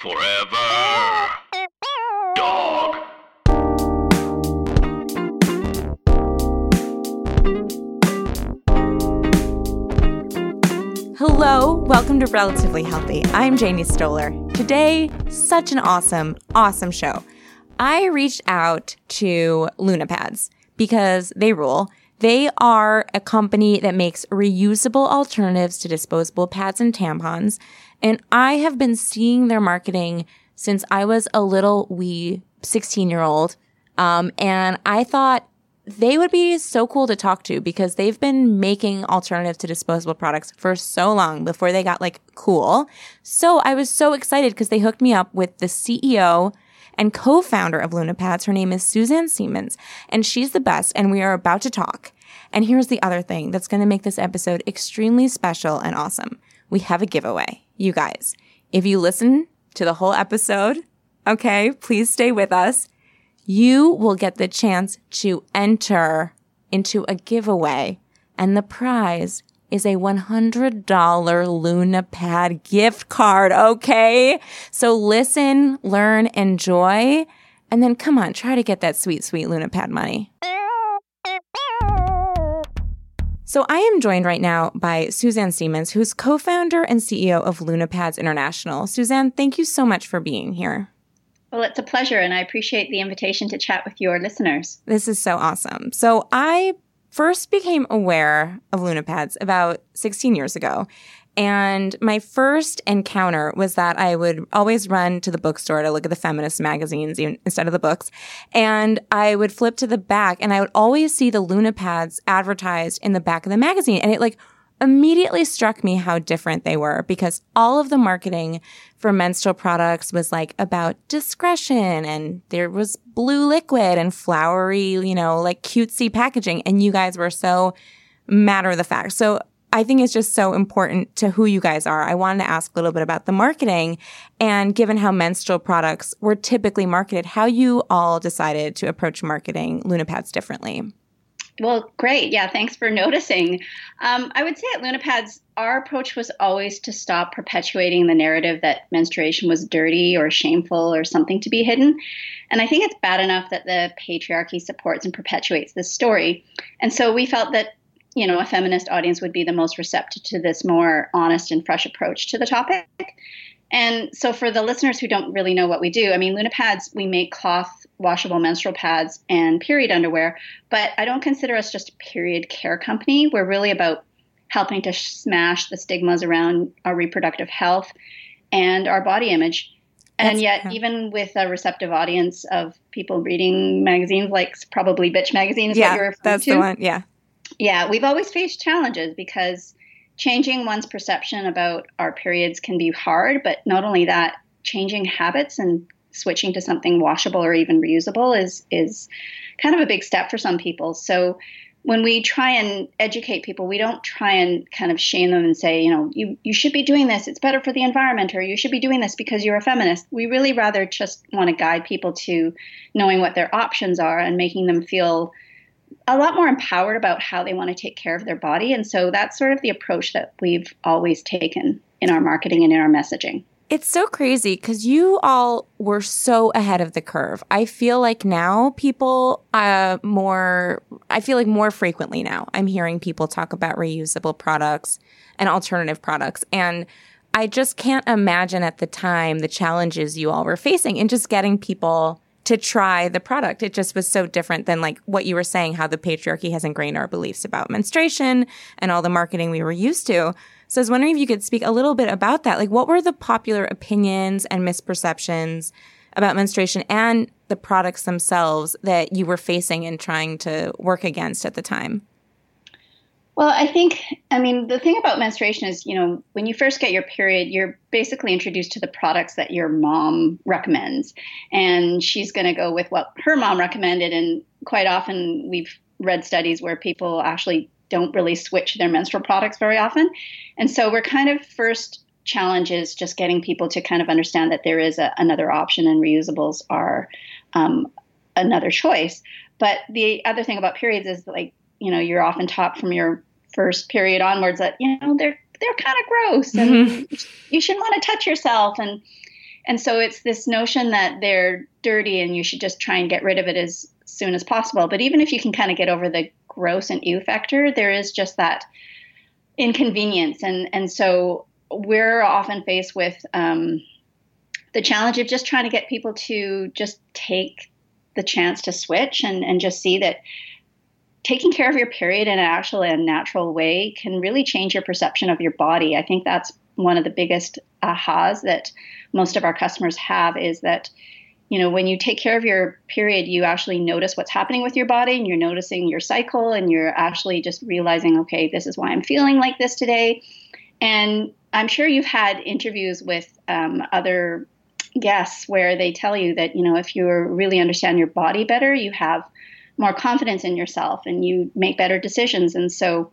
Forever. Dog. Hello, welcome to Relatively Healthy. I'm Janie Stoller. Today, such an awesome, awesome show. I reached out to LunaPads because they rule. They are a company that makes reusable alternatives to disposable pads and tampons. And I have been seeing their marketing since I was a little wee 16 year old. Um, and I thought they would be so cool to talk to because they've been making alternatives to disposable products for so long before they got like cool. So I was so excited because they hooked me up with the CEO and co-founder of LunaPads. Her name is Suzanne Siemens and she's the best. And we are about to talk. And here's the other thing that's going to make this episode extremely special and awesome. We have a giveaway. You guys, if you listen to the whole episode, okay, please stay with us you will get the chance to enter into a giveaway. And the prize is a $100 LunaPad gift card. Okay. So listen, learn, enjoy, and then come on, try to get that sweet, sweet LunaPad money. So I am joined right now by Suzanne Siemens, who's co-founder and CEO of LunaPads International. Suzanne, thank you so much for being here. Well, it's a pleasure, and I appreciate the invitation to chat with your listeners. This is so awesome. So, I first became aware of LunaPads about 16 years ago. And my first encounter was that I would always run to the bookstore to look at the feminist magazines instead of the books. And I would flip to the back and I would always see the Luna pads advertised in the back of the magazine. And it like immediately struck me how different they were because all of the marketing for menstrual products was like about discretion and there was blue liquid and flowery, you know, like cutesy packaging. And you guys were so matter of the fact. So I think it's just so important to who you guys are. I wanted to ask a little bit about the marketing and given how menstrual products were typically marketed, how you all decided to approach marketing LunaPads differently. Well, great. Yeah, thanks for noticing. Um, I would say at LunaPads, our approach was always to stop perpetuating the narrative that menstruation was dirty or shameful or something to be hidden. And I think it's bad enough that the patriarchy supports and perpetuates this story. And so we felt that, you know, a feminist audience would be the most receptive to this more honest and fresh approach to the topic. And so, for the listeners who don't really know what we do, I mean, LunaPads, we make cloth washable menstrual pads and period underwear, but I don't consider us just a period care company. We're really about helping to smash the stigmas around our reproductive health and our body image. And That's, yet, yeah. even with a receptive audience of people reading magazines like probably Bitch Magazine is yeah, what you're referring that's to. the one. Yeah. Yeah, we've always faced challenges because changing one's perception about our periods can be hard, but not only that, changing habits and switching to something washable or even reusable is is kind of a big step for some people. So when we try and educate people, we don't try and kind of shame them and say, you know, you, you should be doing this. It's better for the environment, or you should be doing this because you're a feminist. We really rather just want to guide people to knowing what their options are and making them feel a lot more empowered about how they want to take care of their body. And so that's sort of the approach that we've always taken in our marketing and in our messaging. It's so crazy because you all were so ahead of the curve. I feel like now people uh, more, I feel like more frequently now, I'm hearing people talk about reusable products and alternative products. And I just can't imagine at the time the challenges you all were facing in just getting people to try the product. It just was so different than like what you were saying, how the patriarchy has ingrained our beliefs about menstruation and all the marketing we were used to. So I was wondering if you could speak a little bit about that. Like, what were the popular opinions and misperceptions about menstruation and the products themselves that you were facing and trying to work against at the time? Well, I think, I mean, the thing about menstruation is, you know, when you first get your period, you're basically introduced to the products that your mom recommends. And she's going to go with what her mom recommended. And quite often we've read studies where people actually don't really switch their menstrual products very often. And so we're kind of first challenge is just getting people to kind of understand that there is a, another option and reusables are um, another choice. But the other thing about periods is like, you know, you're often taught from your first period onwards that you know they're they're kind of gross and mm-hmm. you shouldn't want to touch yourself. And and so it's this notion that they're dirty and you should just try and get rid of it as soon as possible. But even if you can kind of get over the gross and ew factor there is just that inconvenience. And and so we're often faced with um, the challenge of just trying to get people to just take the chance to switch and and just see that taking care of your period in an actual and natural way can really change your perception of your body. I think that's one of the biggest ahas that most of our customers have is that you know when you take care of your period you actually notice what's happening with your body and you're noticing your cycle and you're actually just realizing okay this is why i'm feeling like this today and i'm sure you've had interviews with um, other guests where they tell you that you know if you really understand your body better you have more confidence in yourself and you make better decisions. And so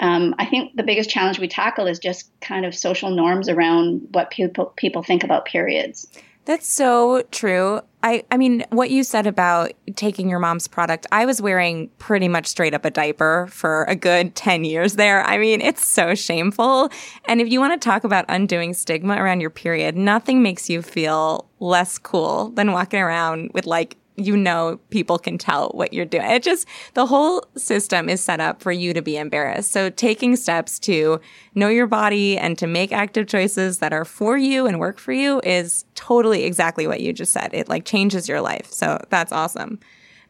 um, I think the biggest challenge we tackle is just kind of social norms around what people people think about periods. That's so true. I, I mean, what you said about taking your mom's product, I was wearing pretty much straight up a diaper for a good 10 years there. I mean, it's so shameful. And if you want to talk about undoing stigma around your period, nothing makes you feel less cool than walking around with like you know people can tell what you're doing. It just the whole system is set up for you to be embarrassed. So taking steps to know your body and to make active choices that are for you and work for you is totally exactly what you just said. It like changes your life. So that's awesome.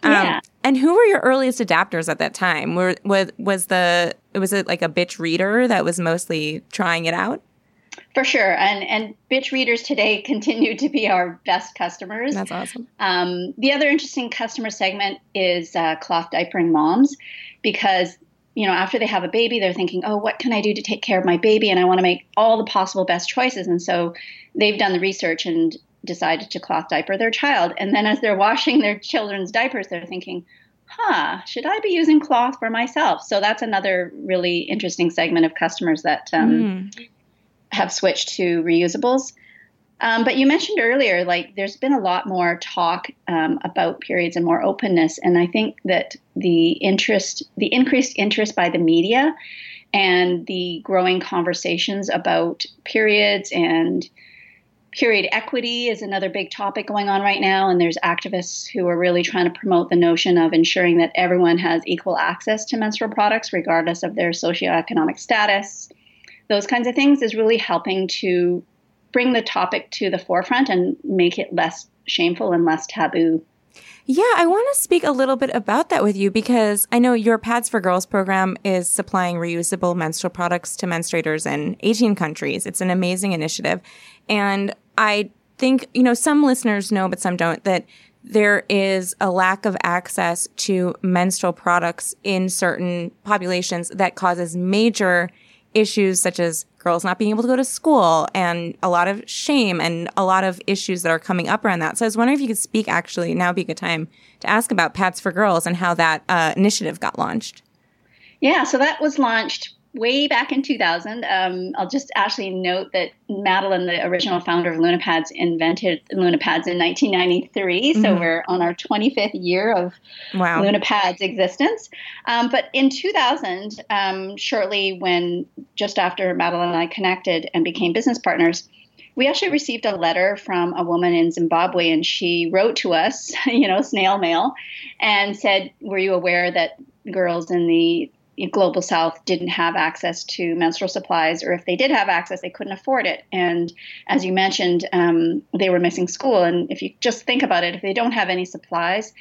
Um, yeah. Um, and who were your earliest adapters at that time? Were was was the was it like a bitch reader that was mostly trying it out? For sure, and and bitch readers today continue to be our best customers. That's awesome. Um, the other interesting customer segment is uh, cloth diapering moms, because you know after they have a baby, they're thinking, oh, what can I do to take care of my baby, and I want to make all the possible best choices, and so they've done the research and decided to cloth diaper their child, and then as they're washing their children's diapers, they're thinking. Huh, should I be using cloth for myself? So that's another really interesting segment of customers that um, mm have switched to reusables. Um, but you mentioned earlier, like there's been a lot more talk um, about periods and more openness, and I think that the interest, the increased interest by the media, and the growing conversations about periods and period equity is another big topic going on right now. And there's activists who are really trying to promote the notion of ensuring that everyone has equal access to menstrual products, regardless of their socioeconomic status those kinds of things is really helping to bring the topic to the forefront and make it less shameful and less taboo. Yeah, I want to speak a little bit about that with you because I know your Pads for Girls program is supplying reusable menstrual products to menstruators in 18 countries. It's an amazing initiative. And I think, you know, some listeners know, but some don't, that there is a lack of access to menstrual products in certain populations that causes major issues such as girls not being able to go to school and a lot of shame and a lot of issues that are coming up around that. So I was wondering if you could speak actually, now would be a good time to ask about Pads for Girls and how that uh, initiative got launched. Yeah, so that was launched way back in 2000. Um, I'll just actually note that Madeline, the original founder of LunaPads, invented LunaPads in 1993. Mm-hmm. So we're on our 25th year of wow. LunaPads existence. Um, but in 2000, um, shortly when just after Madeline and I connected and became business partners, we actually received a letter from a woman in Zimbabwe, and she wrote to us, you know, snail mail, and said, "Were you aware that girls in the global south didn't have access to menstrual supplies or if they did have access they couldn't afford it. And as you mentioned um, they were missing school. And if you just think about it if they don't have any supplies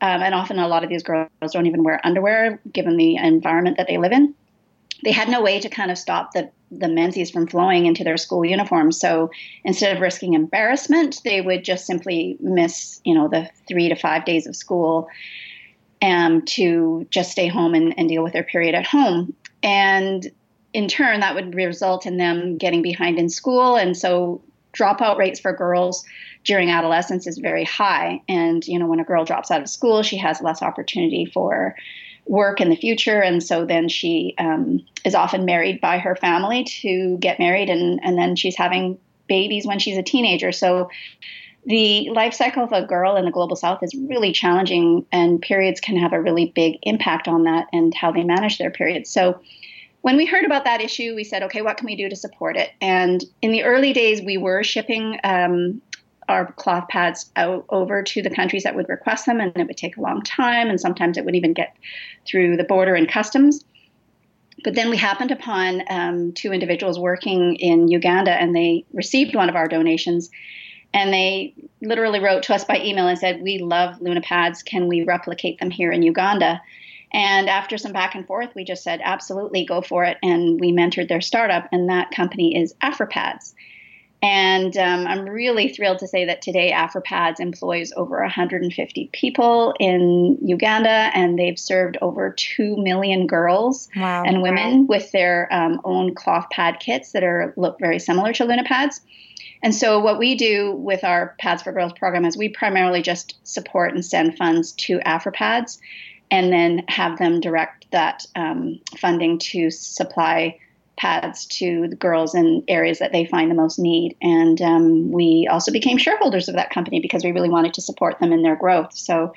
um, and often a lot of these girls don't even wear underwear given the environment that they live in they had no way to kind of stop the the menses from flowing into their school uniforms. So instead of risking embarrassment, they would just simply miss, you know, the three to five days of school um, to just stay home and, and deal with their period at home. And in turn, that would result in them getting behind in school. And so dropout rates for girls during adolescence is very high. And, you know, when a girl drops out of school, she has less opportunity for work in the future. And so then she um, is often married by her family to get married, and, and then she's having babies when she's a teenager. So the life cycle of a girl in the global south is really challenging, and periods can have a really big impact on that and how they manage their periods. So when we heard about that issue, we said, okay, what can we do to support it? And in the early days, we were shipping um, our cloth pads out over to the countries that would request them, and it would take a long time, and sometimes it would even get through the border and customs. But then we happened upon um, two individuals working in Uganda, and they received one of our donations. And they literally wrote to us by email and said, We love Luna pads. Can we replicate them here in Uganda? And after some back and forth, we just said, Absolutely, go for it. And we mentored their startup, and that company is AfriPads. And um, I'm really thrilled to say that today AfriPads employs over 150 people in Uganda, and they've served over 2 million girls wow. and women with their um, own cloth pad kits that are look very similar to Luna pads. And so, what we do with our Pads for Girls program is we primarily just support and send funds to AfriPads and then have them direct that um, funding to supply pads to the girls in areas that they find the most need. And um, we also became shareholders of that company because we really wanted to support them in their growth. So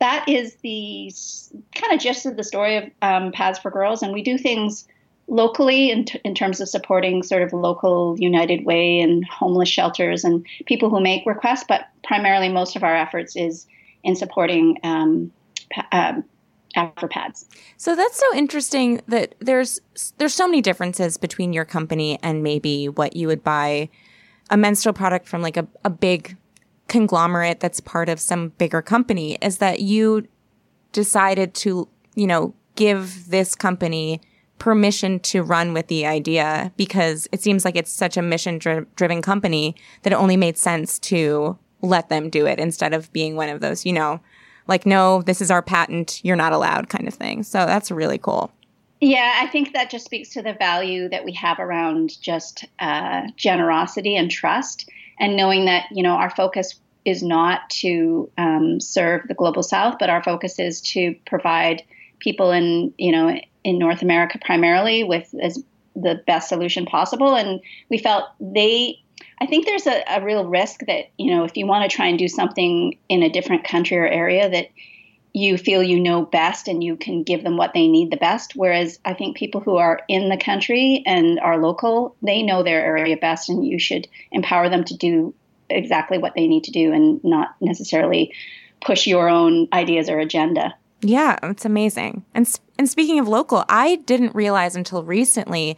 that is the kind of gist of the story of um, Pads for Girls. And we do things locally in, t- in terms of supporting sort of local United Way and homeless shelters and people who make requests, but primarily most of our efforts is in supporting um, pa- AfriPads. So that's so interesting that there's there's so many differences between your company and maybe what you would buy a menstrual product from like a, a big conglomerate that's part of some bigger company is that you decided to, you know, give this company permission to run with the idea because it seems like it's such a mission driven company that it only made sense to let them do it instead of being one of those, you know, like, no, this is our patent, you're not allowed kind of thing. So that's really cool. Yeah, I think that just speaks to the value that we have around just uh, generosity and trust, and knowing that you know our focus is not to um, serve the global south, but our focus is to provide people in you know in North America primarily with as the best solution possible. And we felt they I think there's a, a real risk that, you know, if you want to try and do something in a different country or area that you feel you know best and you can give them what they need the best. Whereas I think people who are in the country and are local, they know their area best and you should empower them to do exactly what they need to do and not necessarily push your own ideas or agenda. Yeah, it's amazing. And and speaking of local, I didn't realize until recently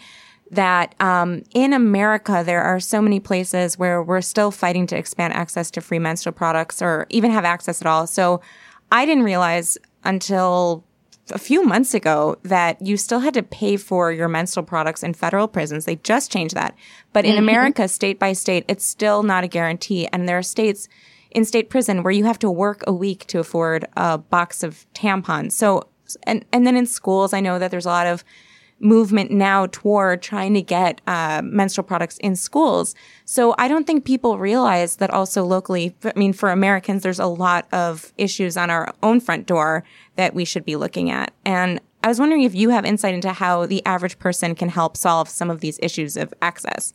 that um, in America, there are so many places where we're still fighting to expand access to free menstrual products or even have access at all. So I didn't realize until a few months ago that you still had to pay for your menstrual products in federal prisons. They just changed that. But in mm-hmm. America, state by state, it's still not a guarantee. And there are states in state prison where you have to work a week to afford a box of tampons. So, and, and then in schools, I know that there's a lot of movement now toward trying to get uh, menstrual products in schools. So I don't think people realize that also locally, I mean, for Americans, there's a lot of issues on our own front door that we should be looking at. And I was wondering if you have insight into how the average person can help solve some of these issues of access.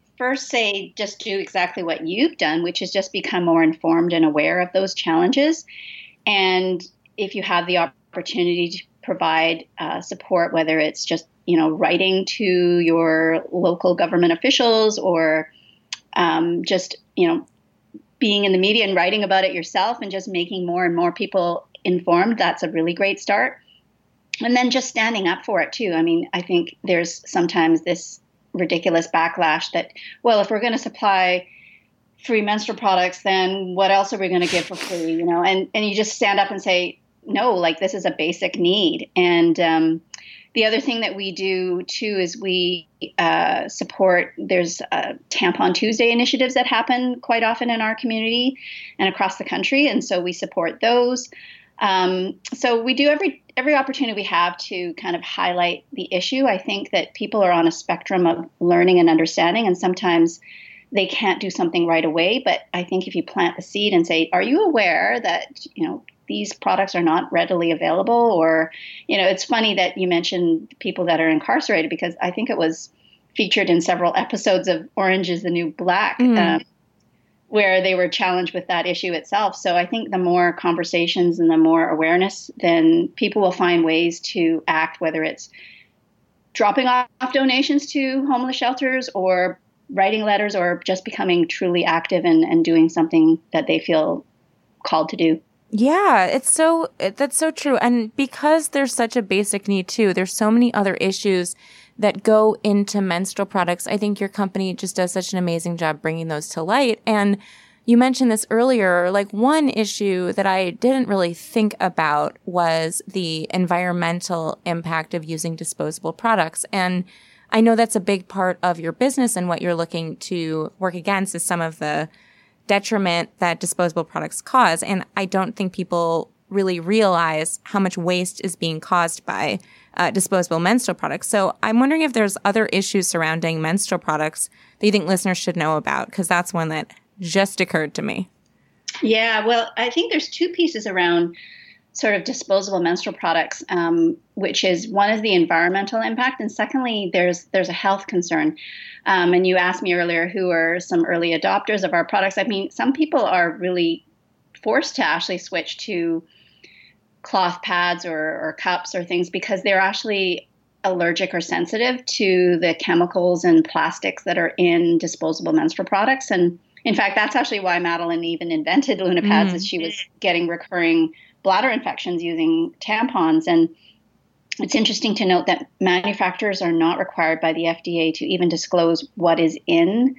first say just do exactly what you've done, which is just become more informed and aware of those challenges. And if you have the opportunity to provide uh, support, whether it's just you know writing to your local government officials or um, just you know being in the media and writing about it yourself and just making more and more people informed, that's a really great start. And then just standing up for it too. I mean, I think there's sometimes this ridiculous backlash that, well, if we're going to supply free menstrual products, then what else are we going to give for free? You know, and and you just stand up and say, no, like this is a basic need. And um, the other thing that we do too is we uh, support. There's uh, Tampon Tuesday initiatives that happen quite often in our community and across the country, and so we support those. Um, so we do every every opportunity we have to kind of highlight the issue. I think that people are on a spectrum of learning and understanding, and sometimes they can't do something right away. But I think if you plant the seed and say, "Are you aware that you know these products are not readily available?" or you know, it's funny that you mentioned people that are incarcerated because I think it was featured in several episodes of Orange is the New Black. Mm. Um, where they were challenged with that issue itself. So I think the more conversations and the more awareness, then people will find ways to act, whether it's dropping off donations to homeless shelters or writing letters or just becoming truly active and, and doing something that they feel called to do. Yeah, it's so that's so true. And because there's such a basic need too, there's so many other issues that go into menstrual products. I think your company just does such an amazing job bringing those to light. And you mentioned this earlier, like one issue that I didn't really think about was the environmental impact of using disposable products. And I know that's a big part of your business and what you're looking to work against is some of the detriment that disposable products cause. And I don't think people really realize how much waste is being caused by uh, disposable menstrual products. So I'm wondering if there's other issues surrounding menstrual products that you think listeners should know about, because that's one that just occurred to me. Yeah, well, I think there's two pieces around sort of disposable menstrual products, um, which is one is the environmental impact, and secondly, there's there's a health concern. Um, and you asked me earlier who are some early adopters of our products. I mean, some people are really forced to actually switch to cloth pads or, or cups or things because they're actually allergic or sensitive to the chemicals and plastics that are in disposable menstrual products. And in fact, that's actually why Madeline even invented Luna pads, mm. as she was getting recurring bladder infections using tampons. And it's interesting to note that manufacturers are not required by the FDA to even disclose what is in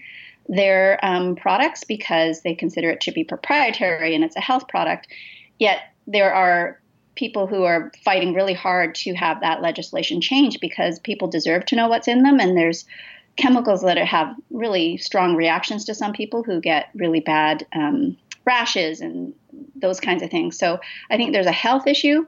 their um, products because they consider it to be proprietary and it's a health product. Yet there are people who are fighting really hard to have that legislation change because people deserve to know what's in them. And there's chemicals that have really strong reactions to some people who get really bad um, rashes and those kinds of things. So i think there's a health issue.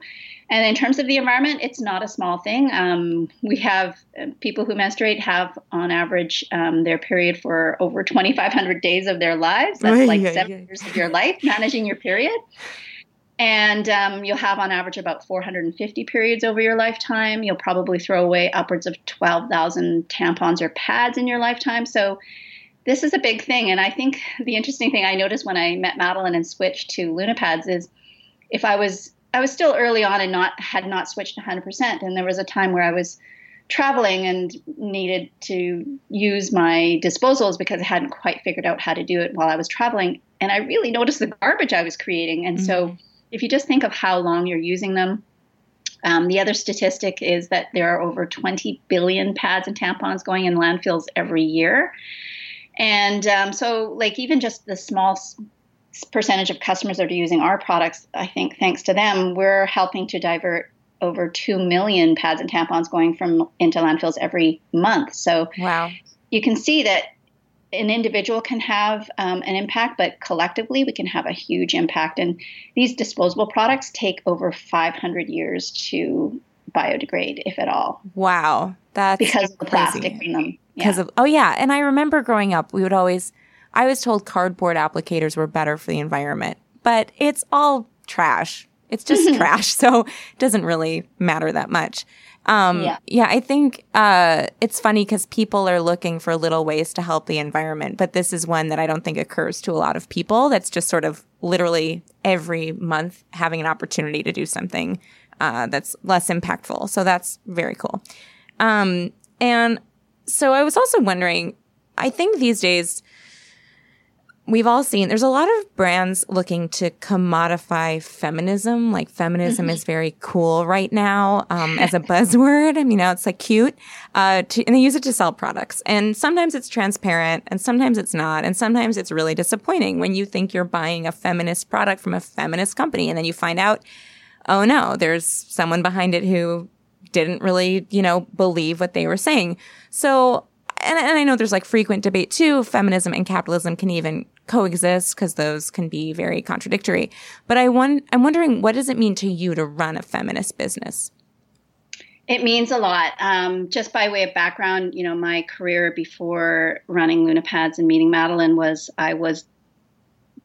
And in terms of the environment it's not a small thing. Um, we have uh, people who menstruate have on average um, their period for over 2500 days of their lives. That's like seven years of your life managing your period and um, you'll have on average about 450 periods over your lifetime. You'll probably throw away upwards of 12,000 tampons or pads in your lifetime. So this is a big thing. And I think the interesting thing I noticed when I met Madeline and switched to Luna pads is if I was I was still early on and not had not switched 100%. And there was a time where I was traveling and needed to use my disposals because I hadn't quite figured out how to do it while I was traveling. And I really noticed the garbage I was creating. And mm-hmm. so if you just think of how long you're using them, um, the other statistic is that there are over 20 billion pads and tampons going in landfills every year. And um, so, like, even just the small percentage of customers that are using our products, I think thanks to them, we're helping to divert over 2 million pads and tampons going from into landfills every month. So, wow. You can see that an individual can have um, an impact, but collectively we can have a huge impact. And these disposable products take over 500 years to biodegrade, if at all. Wow, that's because of the crazy. plastic in them. Because Yeah. of oh yeah, and I remember growing up, we would always I was told cardboard applicators were better for the environment, but it's all trash. It's just trash, so it doesn't really matter that much. Um, Yeah. yeah, I think uh, it's funny because people are looking for little ways to help the environment, but this is one that I don't think occurs to a lot of people. That's just sort of literally every month having an opportunity to do something uh, that's less impactful. So that's very cool. Um, and so I was also wondering, I think these days we've all seen there's a lot of brands looking to commodify feminism. Like feminism is very cool right now um, as a buzzword. I mean, now it's like cute, uh, to, and they use it to sell products. And sometimes it's transparent, and sometimes it's not, and sometimes it's really disappointing when you think you're buying a feminist product from a feminist company, and then you find out, oh no, there's someone behind it who didn't really, you know, believe what they were saying. So, and, and I know there's like frequent debate too. Feminism and capitalism can even coexist because those can be very contradictory. But I want, I'm wondering, what does it mean to you to run a feminist business? It means a lot. Um, just by way of background, you know, my career before running Lunapads and meeting Madeline was I was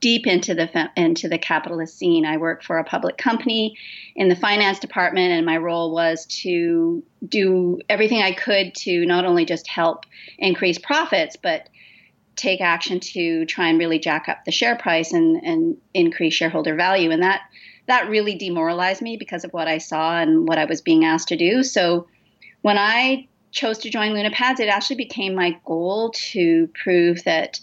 deep into the into the capitalist scene. I worked for a public company in the finance department, and my role was to do everything I could to not only just help increase profits, but take action to try and really jack up the share price and, and increase shareholder value. And that that really demoralized me because of what I saw and what I was being asked to do. So when I chose to join Lunapads, it actually became my goal to prove that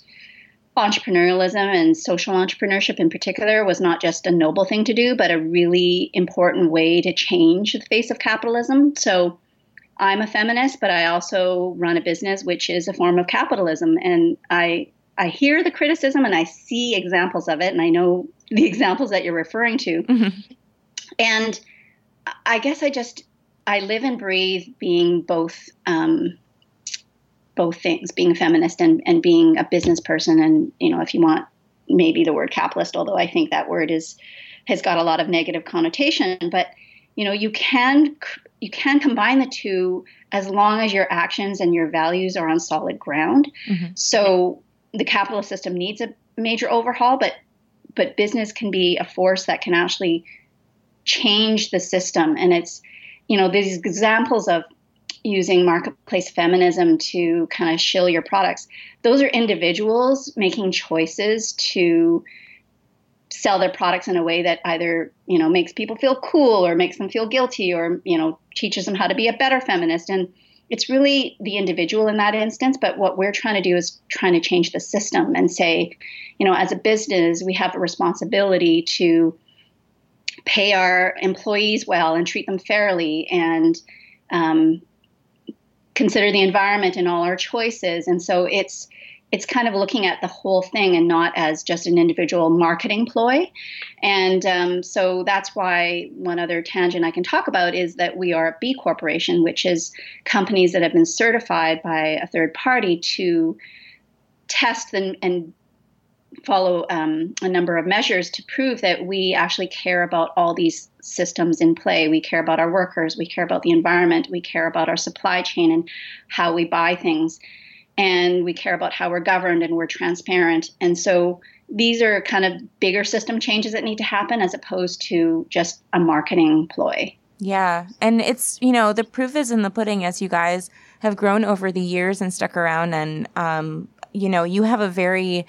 entrepreneurialism and social entrepreneurship in particular was not just a noble thing to do, but a really important way to change the face of capitalism. So I'm a feminist, but I also run a business which is a form of capitalism. And I I hear the criticism and I see examples of it, and I know the examples that you're referring to. And I guess I just I live and breathe being both um, both things, being a feminist and and being a business person. And you know, if you want maybe the word capitalist, although I think that word is has got a lot of negative connotation, but you know, you can you can combine the two as long as your actions and your values are on solid ground. Mm-hmm. So the capitalist system needs a major overhaul, but but business can be a force that can actually change the system. And it's, you know, these examples of using marketplace feminism to kind of shill your products. Those are individuals making choices to sell their products in a way that either, you know, makes people feel cool or makes them feel guilty or, you know, teaches them how to be a better feminist. And it's really the individual in that instance. But what we're trying to do is trying to change the system and say, you know, as a business, we have a responsibility to pay our employees well and treat them fairly and um, consider the environment in all our choices. And so it's it's kind of looking at the whole thing and not as just an individual marketing ploy. And um, so that's why one other tangent I can talk about is that we are a B corporation, which is companies that have been certified by a third party to test and, and follow um, a number of measures to prove that we actually care about all these systems in play. We care about our workers, we care about the environment, we care about our supply chain and how we buy things, and we care about how we're governed and we're transparent. And so these are kind of bigger system changes that need to happen as opposed to just a marketing ploy. Yeah. And it's, you know, the proof is in the pudding as you guys have grown over the years and stuck around. And, um, you know, you have a very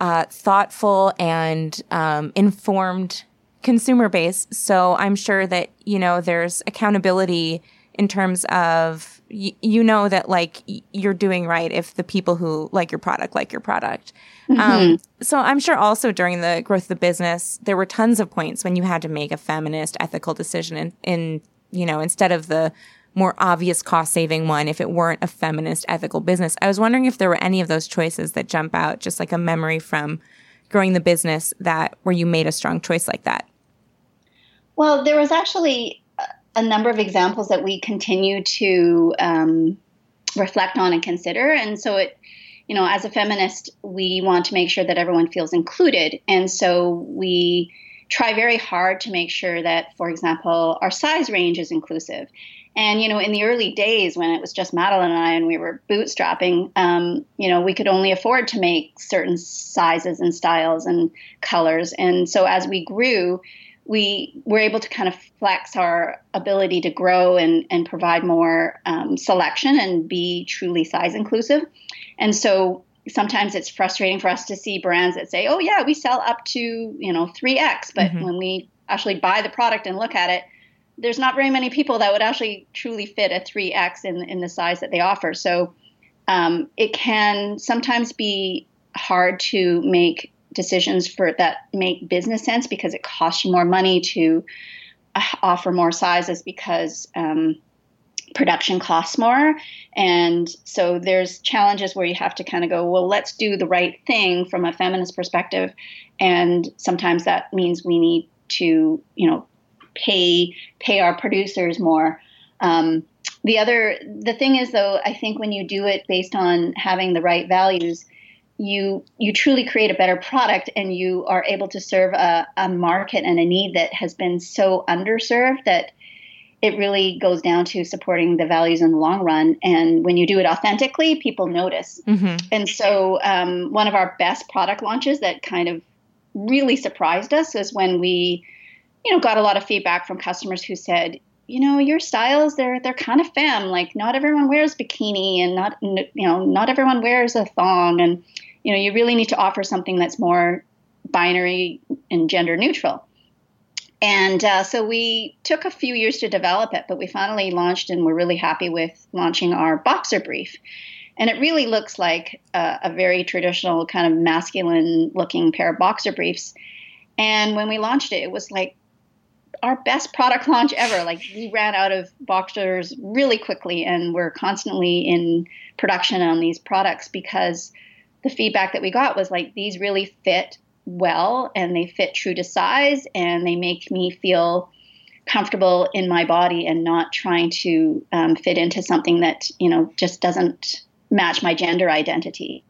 uh, thoughtful and um, informed consumer base. So I'm sure that, you know, there's accountability in terms of, y- you know, that like y- you're doing right if the people who like your product like your product. Um, so I'm sure also during the growth of the business, there were tons of points when you had to make a feminist ethical decision in, in you know, instead of the more obvious cost saving one if it weren't a feminist ethical business. I was wondering if there were any of those choices that jump out, just like a memory from growing the business that where you made a strong choice like that. Well, there was actually a- number of examples that we continue to um, reflect on and consider, and so it you know, as a feminist, we want to make sure that everyone feels included. And so we try very hard to make sure that, for example, our size range is inclusive. And you know, in the early days when it was just Madeline and I, and we were bootstrapping, um, you know, we could only afford to make certain sizes and styles and colors. And so as we grew, we were able to kind of flex our ability to grow and, and provide more um, selection and be truly size inclusive. And so sometimes it's frustrating for us to see brands that say, "Oh yeah, we sell up to you know three X," but mm-hmm. when we actually buy the product and look at it, there's not very many people that would actually truly fit a three X in in the size that they offer. So um, it can sometimes be hard to make decisions for that make business sense because it costs you more money to uh, offer more sizes because um, production costs more. And so there's challenges where you have to kind of go, well, let's do the right thing from a feminist perspective. And sometimes that means we need to, you know, pay pay our producers more. Um, the other the thing is though, I think when you do it based on having the right values, you you truly create a better product and you are able to serve a, a market and a need that has been so underserved that it really goes down to supporting the values in the long run. And when you do it authentically, people notice. Mm-hmm. And so, um, one of our best product launches that kind of really surprised us is when we, you know, got a lot of feedback from customers who said, you know, your styles they're they're kind of femme. Like not everyone wears bikini, and not you know not everyone wears a thong, and you know you really need to offer something that's more binary and gender neutral. And uh, so we took a few years to develop it, but we finally launched and we're really happy with launching our boxer brief. And it really looks like a, a very traditional kind of masculine looking pair of boxer briefs. And when we launched it, it was like our best product launch ever. Like we ran out of boxers really quickly and we're constantly in production on these products because the feedback that we got was like these really fit well and they fit true to size and they make me feel comfortable in my body and not trying to um, fit into something that you know just doesn't match my gender identity.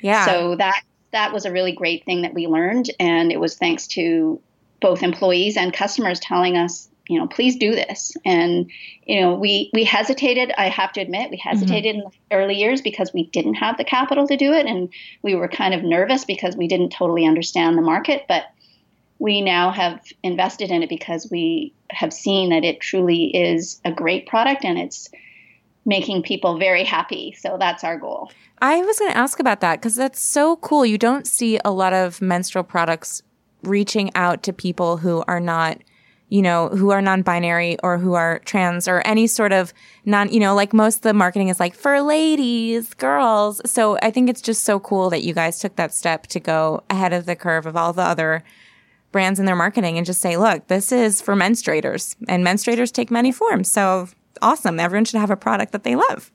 Yeah. So that that was a really great thing that we learned. And it was thanks to both employees and customers telling us you know, please do this. And, you know, we, we hesitated, I have to admit, we hesitated mm-hmm. in the early years because we didn't have the capital to do it. And we were kind of nervous because we didn't totally understand the market. But we now have invested in it because we have seen that it truly is a great product and it's making people very happy. So that's our goal. I was going to ask about that because that's so cool. You don't see a lot of menstrual products reaching out to people who are not – you know, who are non-binary or who are trans or any sort of non, you know, like most of the marketing is like for ladies, girls. So I think it's just so cool that you guys took that step to go ahead of the curve of all the other brands in their marketing and just say, look, this is for menstruators and menstruators take many forms. So awesome. Everyone should have a product that they love.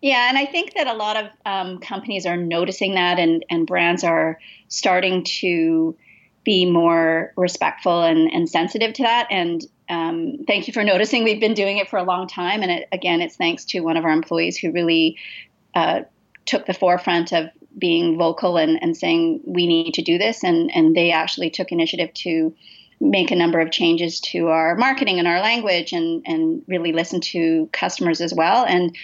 Yeah, and I think that a lot of um, companies are noticing that, and, and brands are starting to be more respectful and, and sensitive to that. And um, thank you for noticing. We've been doing it for a long time. And it, again, it's thanks to one of our employees who really uh, took the forefront of being vocal and, and saying, we need to do this. And, and they actually took initiative to make a number of changes to our marketing and our language and, and really listen to customers as well. And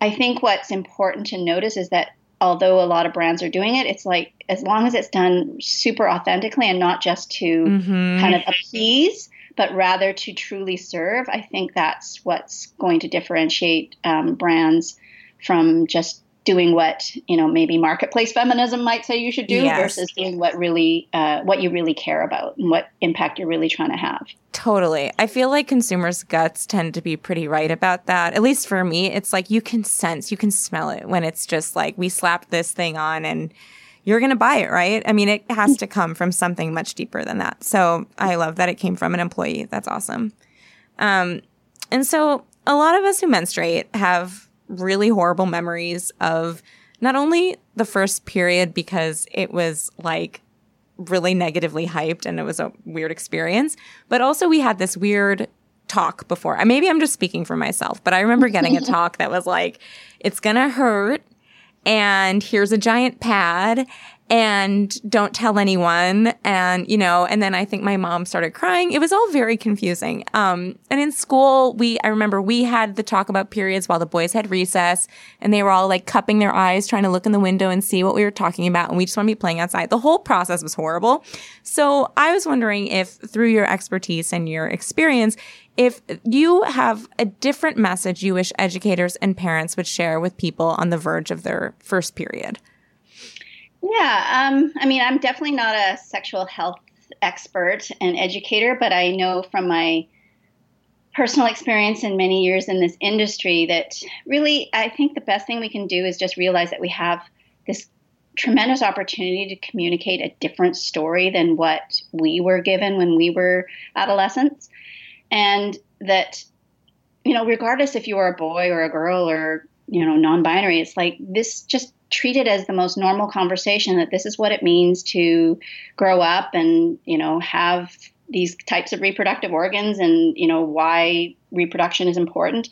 I think what's important to notice is that although a lot of brands are doing it, it's like as long as it's done super authentically and not just to mm-hmm. kind of appease, but rather to truly serve, I think that's what's going to differentiate um, brands from just doing what you know maybe marketplace feminism might say you should do yes. versus doing what really uh, what you really care about and what impact you're really trying to have. Totally. I feel like consumers guts tend to be pretty right about that. At least for me it's like you can sense you can smell it when it's just like we slap this thing on and you're going to buy it right? I mean it has to come from something much deeper than that. So i love that it came from an employee. That's awesome. Um, and so a lot of us who menstruate have really horrible memories of not only the first period because it was like really negatively hyped and it was a weird experience, but also we had this weird talk before. Maybe I'm just speaking for myself, but I remember getting a talk that was like, it's going to hurt and here's a giant pad and don't tell anyone. And, you know, and then I think my mom started crying. It was all very confusing. Um, and in school, we, I remember we had the talk about periods while the boys had recess and they were all like cupping their eyes, trying to look in the window and see what we were talking about. And we just want to be playing outside. The whole process was horrible. So I was wondering if through your expertise and your experience, if you have a different message you wish educators and parents would share with people on the verge of their first period. Yeah, um, I mean, I'm definitely not a sexual health expert and educator, but I know from my personal experience and many years in this industry that really I think the best thing we can do is just realize that we have this tremendous opportunity to communicate a different story than what we were given when we were adolescents. And that, you know, regardless if you are a boy or a girl or, you know, non binary, it's like this just treat it as the most normal conversation that this is what it means to grow up and you know have these types of reproductive organs and you know why reproduction is important.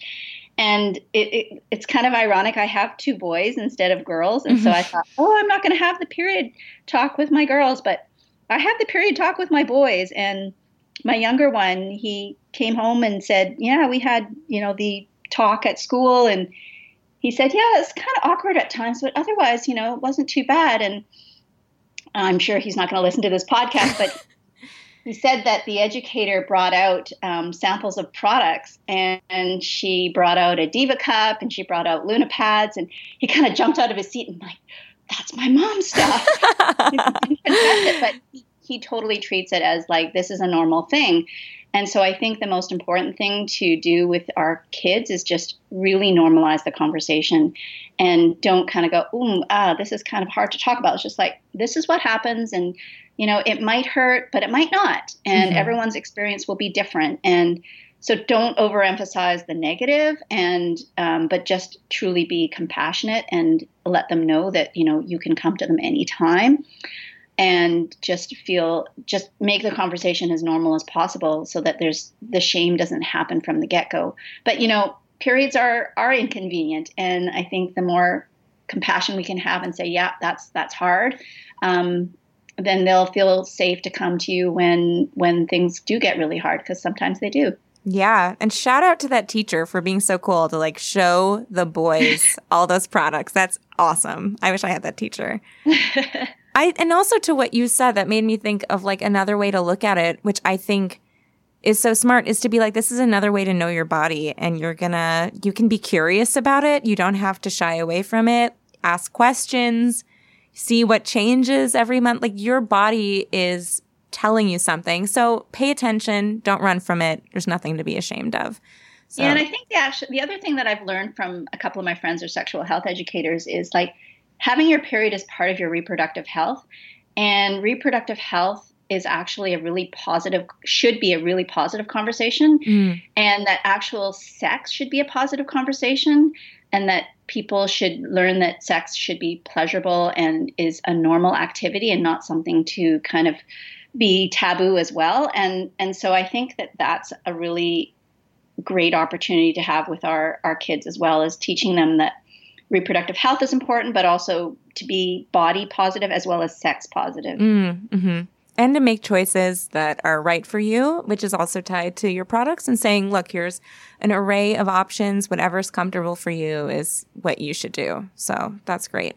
And it, it, it's kind of ironic i have two boys instead of girls. And mm-hmm. so i thought oh i'm not going to have the period talk with my girls but i have the period talk with my boys. And my younger one he came home and said yeah we had you know the talk at school and he said, Yeah, it's kind of awkward at times, but otherwise, you know, it wasn't too bad. And I'm sure he's not going to listen to this podcast, but he said that the educator brought out um, samples of products and, and, she brought out a Diva cup and she brought out Luna pads. And he kind of jumped out of his seat and, like, that's my mom's stuff. it, but he, he totally treats it as like this is a normal thing. And so I think the most important thing to do with our kids is just really normalize the conversation and don't kind of go, ooh, ah, this is kind of hard to talk about. It's just like, this is what happens. And, you know, it might hurt, but it might not. And mm-hmm. everyone's experience will be different. And so don't overemphasize the negative and, um, but just truly be compassionate and let them know that, you know, you can come to them anytime and just feel just make the conversation as normal as possible so that there's the shame doesn't happen from the get-go but you know periods are are inconvenient and i think the more compassion we can have and say yeah that's that's hard um, then they'll feel safe to come to you when when things do get really hard because sometimes they do yeah. And shout out to that teacher for being so cool to like show the boys all those products. That's awesome. I wish I had that teacher. I and also to what you said that made me think of like another way to look at it, which I think is so smart is to be like this is another way to know your body and you're gonna you can be curious about it. You don't have to shy away from it. Ask questions, see what changes every month. Like your body is telling you something. So pay attention, don't run from it. There's nothing to be ashamed of. So. Yeah, and I think the the other thing that I've learned from a couple of my friends or sexual health educators is like having your period is part of your reproductive health. And reproductive health is actually a really positive, should be a really positive conversation. Mm. And that actual sex should be a positive conversation. And that people should learn that sex should be pleasurable and is a normal activity and not something to kind of be taboo as well. And, and so I think that that's a really great opportunity to have with our, our kids as well as teaching them that reproductive health is important, but also to be body positive as well as sex positive. Mm, mm-hmm. And to make choices that are right for you, which is also tied to your products and saying, look, here's an array of options. Whatever's comfortable for you is what you should do. So that's great.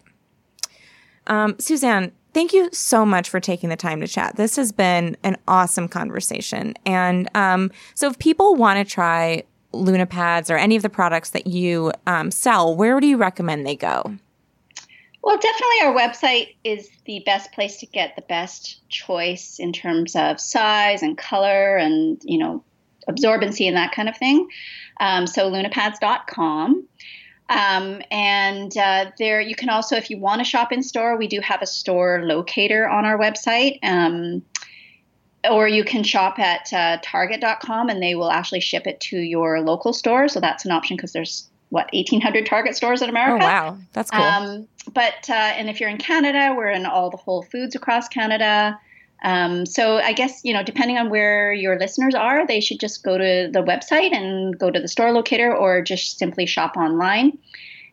Um, Suzanne, thank you so much for taking the time to chat. This has been an awesome conversation. And um, so if people want to try Luna pads or any of the products that you um, sell, where do you recommend they go? Well, definitely our website is the best place to get the best choice in terms of size and color and, you know, absorbency and that kind of thing. Um, so lunapads.com. Um, and uh, there, you can also, if you want to shop in store, we do have a store locator on our website. Um, or you can shop at uh, target.com and they will actually ship it to your local store. So that's an option because there's what 1800 target stores in america? Oh wow. That's cool. Um, but uh, and if you're in canada we're in all the whole foods across canada. Um, so i guess you know depending on where your listeners are they should just go to the website and go to the store locator or just simply shop online.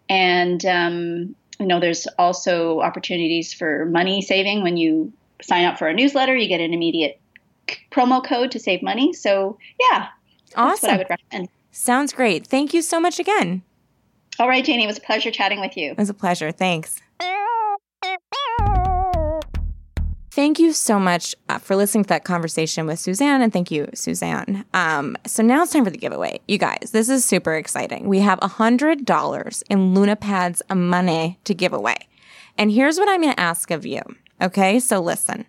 And um, you know, there's also opportunities for money saving when you sign up for a newsletter. You get an immediate promo code to save money. So yeah, that's what I Awesome. would recommend. Sounds great. Thank you so much again. All right, Janie, it was a pleasure chatting with you. It was a pleasure. Thanks. Thank you so much uh, for listening to that conversation with Suzanne, and thank you, Suzanne. Um, so now it's time for the giveaway. You guys, this is super exciting. We have $100 in LunaPads money to give away. And here's what I'm going to ask of you. Okay, so listen.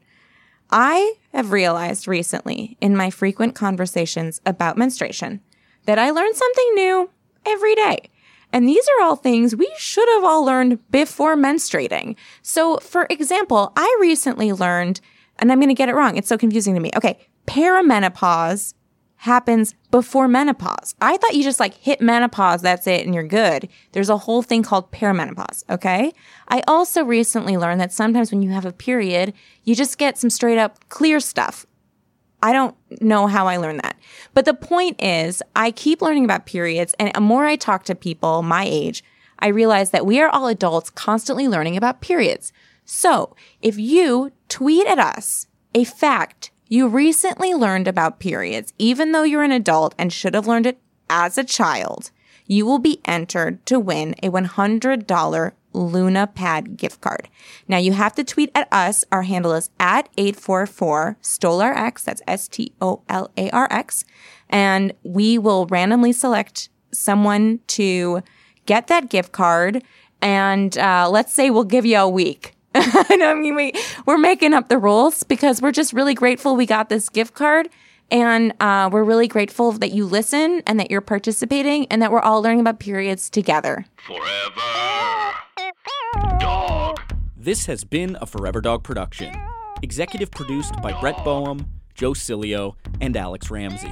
I have realized recently in my frequent conversations about menstruation that I learn something new every day. And these are all things we should have all learned before menstruating. So, for example, I recently learned, and I'm going to get it wrong. It's so confusing to me. Okay. Perimenopause happens before menopause. I thought you just like hit menopause, that's it, and you're good. There's a whole thing called perimenopause, okay? I also recently learned that sometimes when you have a period, you just get some straight up clear stuff. I don't know how I learned that. But the point is, I keep learning about periods, and the more I talk to people my age, I realize that we are all adults constantly learning about periods. So if you tweet at us a fact you recently learned about periods, even though you're an adult and should have learned it as a child, you will be entered to win a $100 Luna Pad gift card. Now you have to tweet at us. Our handle is at 844 StolarX. That's S T O L A R X. And we will randomly select someone to get that gift card. And uh, let's say we'll give you a week. I mean, we, we're making up the rules because we're just really grateful we got this gift card. And uh, we're really grateful that you listen and that you're participating and that we're all learning about periods together. Forever. Dog. This has been a Forever Dog production. Executive produced by Brett Boehm, Joe Cilio, and Alex Ramsey.